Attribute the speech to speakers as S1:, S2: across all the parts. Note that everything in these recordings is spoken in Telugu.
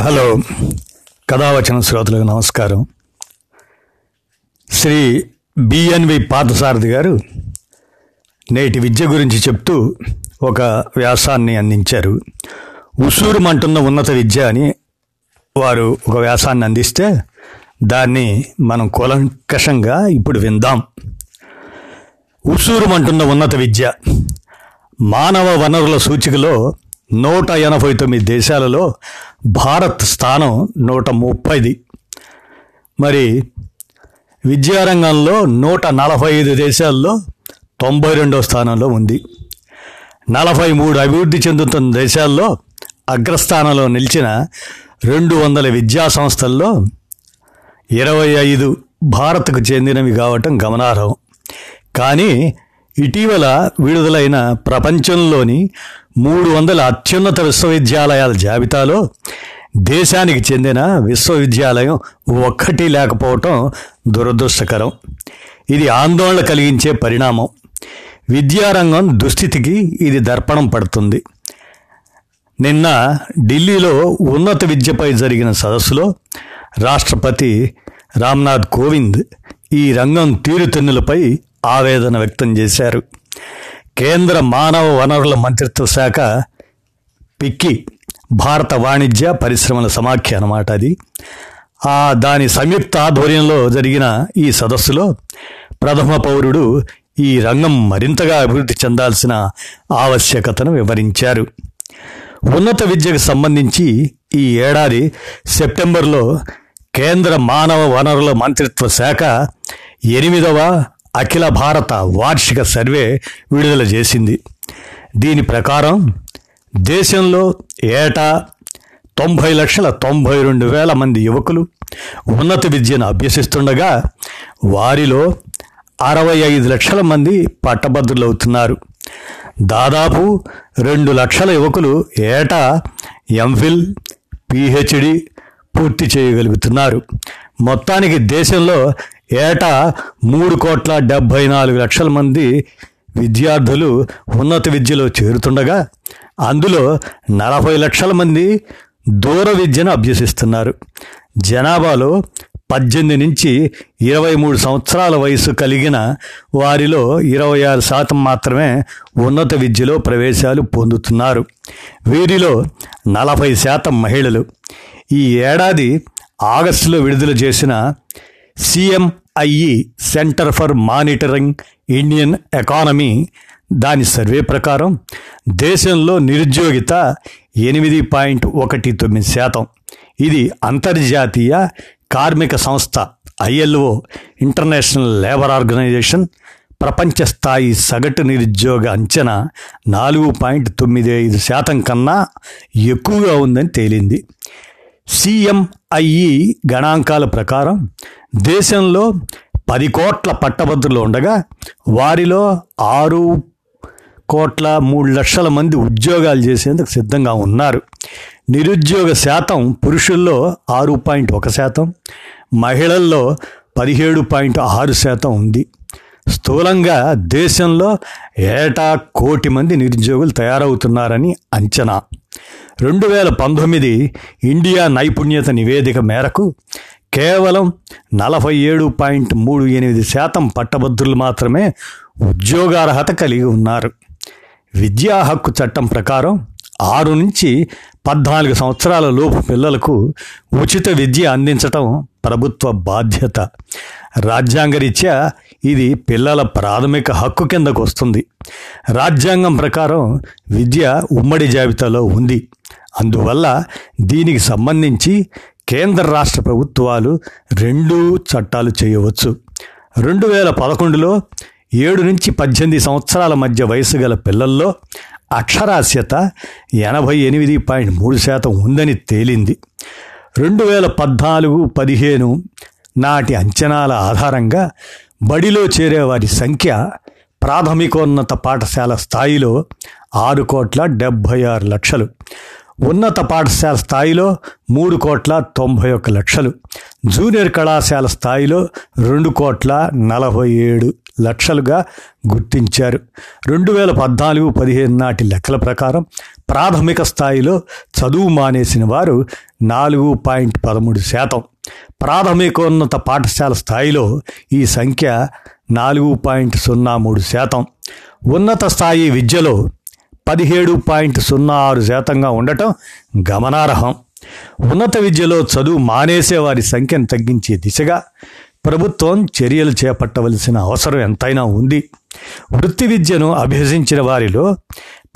S1: హలో. కథావచన శ్రోతలకు నమస్కారం. శ్రీ బిఎన్వి పార్థసారథి గారు నేటి విద్య గురించి చెప్తూ ఒక వ్యాసాన్ని అందించారు. ఉసూరుమంటున్న ఉన్నత విద్య అని వారు ఒక వ్యాసాన్ని అందిస్తే దాన్ని మనం కూలంకషంగా ఇప్పుడు విందాం. ఉసూరుమంటున్న ఉన్నత విద్య మానవ వనరుల సూచికలో నూట ఎనభై తొమ్మిది దేశాలలో భారత్ స్థానం నూట ముప్పైది. మరి విద్యారంగంలో నూట నలభై ఐదు దేశాల్లో తొంభై రెండో స్థానంలో ఉంది. నలభై మూడు అభివృద్ధి చెందుతున్న దేశాల్లో అగ్రస్థానంలో నిలిచిన రెండు వందల విద్యా సంస్థల్లో ఇరవై ఐదు భారత్కు చెందినవి కావటం గమనార్హం. కానీ ఇటీవల విడుదలైన ప్రపంచంలోని మూడు వందల అత్యున్నత విశ్వవిద్యాలయాల జాబితాలో దేశానికి చెందిన విశ్వవిద్యాలయం ఒక్కటి లేకపోవటం దురదృష్టకరం. ఇది ఆందోళన కలిగించే పరిణామం. విద్యారంగం దుస్థితికి ఇది దర్పణం పడుతుంది. నిన్న ఢిల్లీలో ఉన్నత విద్యపై జరిగిన సదస్సులో రాష్ట్రపతి రామ్నాథ్ కోవింద్ ఈ రంగం తీరుతెన్నులపై ఆవేదన వ్యక్తం చేశారు. కేంద్ర మానవ వనరుల మంత్రిత్వ శాఖ పిక్కి భారత వాణిజ్య పరిశ్రమల సమాఖ్య అన్నమాట అది. ఆ దాని సంయుక్త ఆధ్వర్యంలో జరిగిన ఈ సదస్సులో ప్రథమ పౌరుడు ఈ రంగం మరింతగా అభివృద్ధి చెందాల్సిన ఆవశ్యకతను వివరించారు. ఉన్నత విద్యకు సంబంధించి ఈ ఏడాది సెప్టెంబర్లో కేంద్ర మానవ వనరుల మంత్రిత్వ శాఖ ఎనిమిదవ అఖిల భారత వార్షిక సర్వే విడుదల చేసింది. దీని ప్రకారం దేశంలో ఏటా తొంభై లక్షల తొంభై రెండు వేల మంది యువకులు ఉన్నత విద్యను అభ్యసిస్తుండగా వారిలో అరవై ఐదు లక్షల మంది పట్టభద్రులవుతున్నారు. దాదాపు రెండు లక్షల యువకులు ఏటా ఎంఫిల్ పిహెచ్డి పూర్తి చేయగలుగుతున్నారు. మొత్తానికి దేశంలో ఏటా మూడు కోట్ల డెబ్భై నాలుగు లక్షల మంది విద్యార్థులు ఉన్నత విద్యలో చేరుతుండగా అందులో నలభై లక్షల మంది దూర విద్యను అభ్యసిస్తున్నారు. జనాభాలో పద్దెనిమిది నుంచి ఇరవై మూడు సంవత్సరాల వయసు కలిగిన వారిలో ఇరవై ఆరు శాతం మాత్రమే ఉన్నత విద్యలో ప్రవేశాలు పొందుతున్నారు. వీరిలో నలభై శాతం మహిళలు. ఈ ఏడాది ఆగస్టులో విడుదల చేసిన C M I E Centre for Monitoring Indian Economy. దాని సర్వే ప్రకారం దేశంలో నిరుద్యోగిత ఎనిమిది పాయింట్ ఒకటి తొమ్మిది శాతం. ఇది అంతర్జాతీయ కార్మిక సంస్థ ఐఎల్ఓ ఇంటర్నేషనల్ లేబర్ ఆర్గనైజేషన్ ప్రపంచ స్థాయి సగటు నిరుద్యోగ అంచనా నాలుగు పాయింట్ తొమ్మిది ఐదు శాతం కన్నా ఎక్కువగా ఉందని తేలింది. సిఎంఐఈ గణాంకాల ప్రకారం దేశంలో పది కోట్ల పట్టభద్రులు ఉండగా వారిలో ఆరు కోట్ల మూడు లక్షల మంది ఉద్యోగాలు చేసేందుకు సిద్ధంగా ఉన్నారు. నిరుద్యోగ శాతం పురుషుల్లో ఆరు పాయింట్ ఒక శాతం మహిళల్లో పదిహేడు పాయింట్ ఆరు శాతం ఉంది. స్థూలంగా దేశంలో ఏటా కోటి మంది నిరుద్యోగులు తయారవుతున్నారని అంచనా. రెండు వేల పంతొమ్మిది ఇండియా నైపుణ్యత నివేదిక మేరకు కేవలం నలభై ఏడు పాయింట్ మూడు ఎనిమిది శాతం పట్టభద్రులు మాత్రమే ఉద్యోగార్హత కలిగి ఉన్నారు. విద్యా హక్కు చట్టం ప్రకారం ఆరు నుంచి పద్నాలుగు సంవత్సరాల లోపు పిల్లలకు ఉచిత విద్య అందించటం ప్రభుత్వ బాధ్యత. రాజ్యాంగరీత్యా ఇది పిల్లల ప్రాథమిక హక్కు కిందకు వస్తుంది. రాజ్యాంగం ప్రకారం విద్య ఉమ్మడి జాబితాలో ఉంది. అందువల్ల దీనికి సంబంధించి కేంద్ర రాష్ట్ర ప్రభుత్వాలు రెండూ చట్టాలు చేయవచ్చు. రెండు వేల పదకొండులో ఏడు నుంచి పద్దెనిమిది సంవత్సరాల మధ్య వయసు గల పిల్లల్లో అక్షరాస్యత ఎనభై ఎనిమిది పాయింట్ మూడు శాతం ఉందని తేలింది. రెండు వేల పద్నాలుగు పదిహేను నాటి అంచనాల ఆధారంగా బడిలో చేరే వారి సంఖ్య ప్రాథమికోన్నత పాఠశాల స్థాయిలో ఆరు కోట్ల డెబ్భై ఆరు లక్షలు. ఉన్నత పాఠశాల స్థాయిలో మూడు కోట్ల తొంభై ఒక్క లక్షలు. జూనియర్ కళాశాల స్థాయిలో రెండు కోట్ల నలభై ఏడు లక్షలుగా గుర్తించారు. రెండు వేల పద్నాలుగు పదిహేను నాటి లెక్కల ప్రకారం ప్రాథమిక స్థాయిలో చదువు మానేసిన వారు నాలుగు పాయింట్ పదమూడు శాతం. ప్రాథమికోన్నత పాఠశాల స్థాయిలో ఈ సంఖ్య నాలుగు పాయింట్ సున్నా మూడు శాతం. ఉన్నత స్థాయి విద్యలో పదిహేడు పాయింట్ సున్నా ఆరు శాతంగా ఉండటం గమనార్హం. ఉన్నత విద్యలో చదువు మానేసే వారి సంఖ్యను తగ్గించే దిశగా ప్రభుత్వం చర్యలు చేపట్టవలసిన అవసరం ఎంతైనా ఉంది. వృత్తి విద్యను అభ్యసించిన వారిలో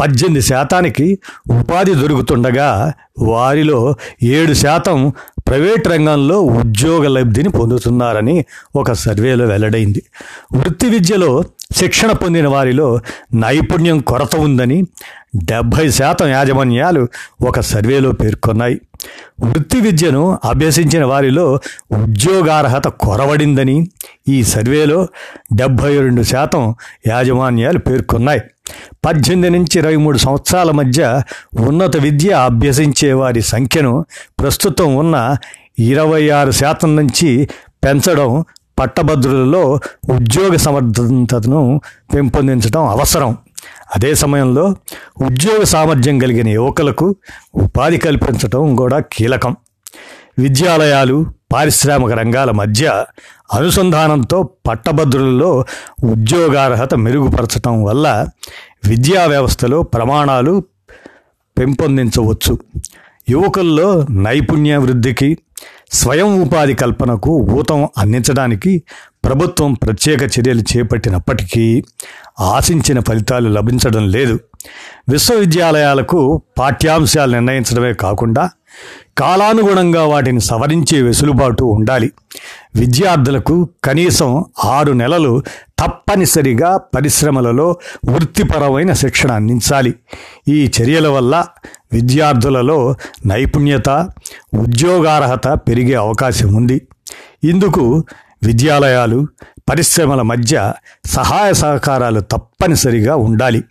S1: పద్దెనిమిది శాతానికి ఉపాధి దొరుకుతుండగా వారిలో ఏడు శాతం ప్రైవేట్ రంగంలో ఉద్యోగ లబ్ధిని పొందుతున్నారని ఒక సర్వేలో వెల్లడైంది. వృత్తి విద్యలో శిక్షణ పొందిన వారిలో నైపుణ్యం కొరత ఉందని డెబ్భై శాతం యాజమాన్యాలు ఒక సర్వేలో పేర్కొన్నాయి. వృత్తి విద్యను అభ్యసించిన వారిలో ఉద్యోగార్హత కొరవడిందని ఈ సర్వేలో డెబ్భై రెండు శాతం యాజమాన్యాలు పేర్కొన్నాయి. పద్దెనిమిది నుంచి ఇరవై మూడు సంవత్సరాల మధ్య ఉన్నత విద్య అభ్యసించే వారి సంఖ్యను ప్రస్తుతం ఉన్న ఇరవై ఆరు శాతం నుంచి పెంచడం పట్టభద్రులలో ఉద్యోగ సమర్థతను పెంపొందించడం అవసరం. అదే సమయంలో ఉద్యోగ సామర్థ్యం కలిగిన యువకులకు ఉపాధి కల్పించటం కూడా కీలకం. విద్యాలయాలు పారిశ్రామిక రంగాల మధ్య అనుసంధానంతో పట్టభద్రులలో ఉద్యోగార్హత మెరుగుపరచటం వల్ల విద్యా వ్యవస్థలో ప్రమాణాలు పెంపొందించవచ్చు. యువకుల్లో నైపుణ్య వృద్ధికి స్వయం ఉపాధి కల్పనకు ఊతం అందించడానికి ప్రభుత్వం ప్రత్యేక చర్యలు చేపట్టినప్పటికీ ఆశించిన ఫలితాలు లభించడం లేదు. విశ్వవిద్యాలయాలకు పాఠ్యాంశాలు నిర్ణయించడమే కాకుండా కాలానుగుణంగా వాటిని సవరించే వెసులుబాటు ఉండాలి. విద్యార్థులకు కనీసం ఆరు నెలలు తప్పనిసరిగా పరిశ్రమలలో వృత్తిపరమైన శిక్షణ అందించాలి. ఈ చర్యల వల్ల విద్యార్థులలో నైపుణ్యత ఉద్యోగార్హత పెరిగే అవకాశం ఉంది. ఇందుకు విద్యాలయాలు పరిశ్రమల మధ్య సహాయ సహకారాలు తప్పనిసరిగా ఉండాలి.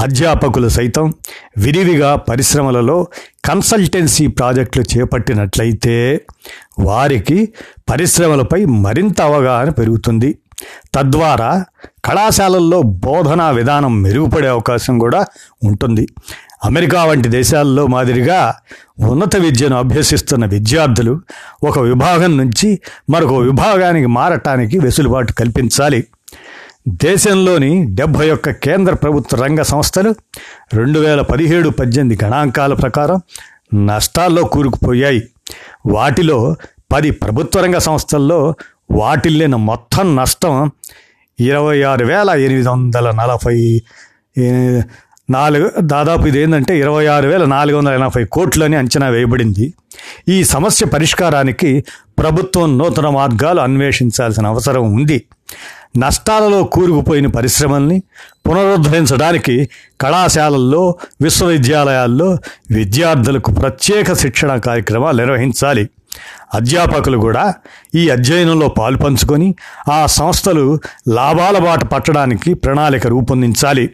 S1: అధ్యాపకులు సైతం విరివిగా పరిశ్రమలలో కన్సల్టెన్సీ ప్రాజెక్టులు చేపట్టినట్లయితే వారికి పరిశ్రమలపై మరింత అవగాహన పెరుగుతుంది. తద్వారా కళాశాలల్లో బోధనా విధానం మెరుగుపడే అవకాశం కూడా ఉంటుంది. అమెరికా వంటి దేశాల్లో మాదిరిగా ఉన్నత విద్యను అభ్యసిస్తున్న విద్యార్థులు ఒక విభాగం నుంచి మరొక విభాగానికి మారటానికి వెసులుబాటు కల్పించాలి. దేశంలోని డెబ్భై ఒక్క కేంద్ర ప్రభుత్వ రంగ సంస్థలు రెండు వేల పదిహేడు పద్దెనిమిది గణాంకాల ప్రకారం నష్టాల్లో కూరుకుపోయాయి. వాటిలో పది ప్రభుత్వ రంగ సంస్థల్లో వాటిల్లిన మొత్తం నష్టం ఇరవై ఆరు వేల ఎనిమిది వందల నలభై నాలుగు దాదాపు ఇది ఏంటంటే ఇరవై ఆరు వేల నాలుగు వందల ఎనభై కోట్లని అంచనా వేయబడింది. ఈ సమస్య పరిష్కారానికి ప్రభుత్వం నూతన మార్గాలు అన్వేషించాల్సిన అవసరం ఉంది. నష్టాలలో కూరుకుపోయిన పరిశ్రమల్ని పునరుద్ధరించడానికి కళాశాలల్లో విశ్వవిద్యాలయాల్లో విద్యార్థులకు ప్రత్యేక శిక్షణ కార్యక్రమాలు నిర్వహించాలి. అధ్యాపకులు కూడా ఈ అధ్యయనంలో పాల్పంచుకొని ఆ సంస్థలు లాభాల బాట పట్టడానికి ప్రణాళిక రూపొందించాలి.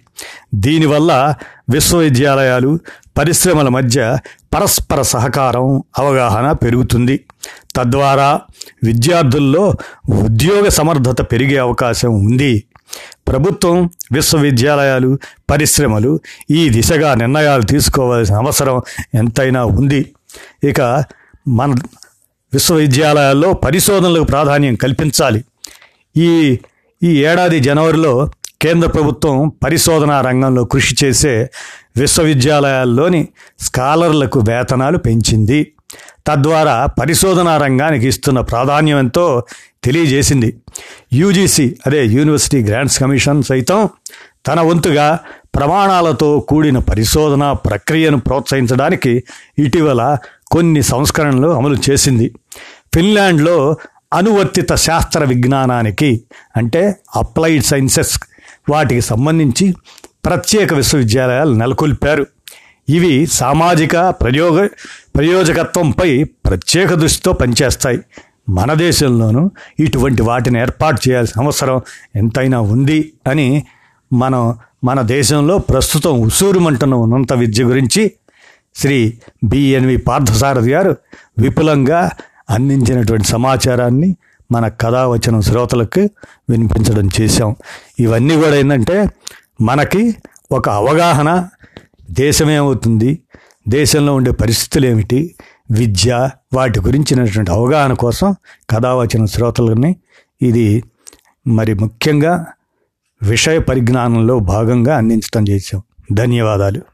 S1: దీనివల్ల విశ్వవిద్యాలయాలు పరిశ్రమల మధ్య పరస్పర సహకారం అవగాహన పెరుగుతుంది. తద్వారా విద్యార్థుల్లో ఉద్యోగ సమర్థత పెరిగే అవకాశం ఉంది. ప్రభుత్వం విశ్వవిద్యాలయాలు పరిశ్రమలు ఈ దిశగా నిర్ణయాలు తీసుకోవాల్సిన అవసరం ఎంతైనా ఉంది. ఇక మన విశ్వవిద్యాలయాల్లో పరిశోధనలకు ప్రాధాన్యం కల్పించాలి. ఈ ఈ ఏడాది జనవరిలో కేంద్ర ప్రభుత్వం పరిశోధనా రంగంలో కృషి చేసే విశ్వవిద్యాలయాల్లోని స్కాలర్లకు వేతనాలు పెంచింది. తద్వారా పరిశోధనా రంగానికి ఇస్తున్న ప్రాధాన్యం ఎంతో తెలియజేసింది. యూజీసీ అదే యూనివర్సిటీ గ్రాంట్స్ కమిషన్ సైతం తన వంతుగా ప్రమాణాలతో కూడిన పరిశోధన ప్రక్రియను ప్రోత్సహించడానికి ఇటీవల కొన్ని సంస్కరణలు అమలు చేసింది. ఫిన్లాండ్లో అనువర్తిత శాస్త్ర విజ్ఞానానికి అంటే అప్లైడ్ సైన్సెస్ వాటికి సంబంధించి ప్రత్యేక విశ్వవిద్యాలయాలు నెలకొల్పారు. ఇవి సామాజిక ప్రయోగ ప్రయోజకత్వంపై ప్రత్యేక దృష్టితో పనిచేస్తాయి. మన దేశంలోనూ ఇటువంటి వాటిని ఏర్పాటు చేయాల్సిన అవసరం ఎంతైనా ఉంది అని మనం మన దేశంలో ప్రస్తుతం ఉసూరుమంటున్న ఉన్నత విద్య గురించి శ్రీ బిఎన్వి పార్థసారథి గారు విపులంగా అందించినటువంటి సమాచారాన్ని మన కథావచనం శ్రోతలకు వినిపించడం చేశాం. ఇవన్నీ కూడా ఏంటంటే మనకి ఒక అవగాహన దేశమేమవుతుంది దేశంలో ఉండే పరిస్థితులు ఏమిటి విద్య వాటి గురించినటువంటి అవగాహన కోసం కథావచన శ్రోతలని ఇది మరి ముఖ్యంగా విషయ పరిజ్ఞానంలో భాగంగా అందించడం చేశాం. ధన్యవాదాలు.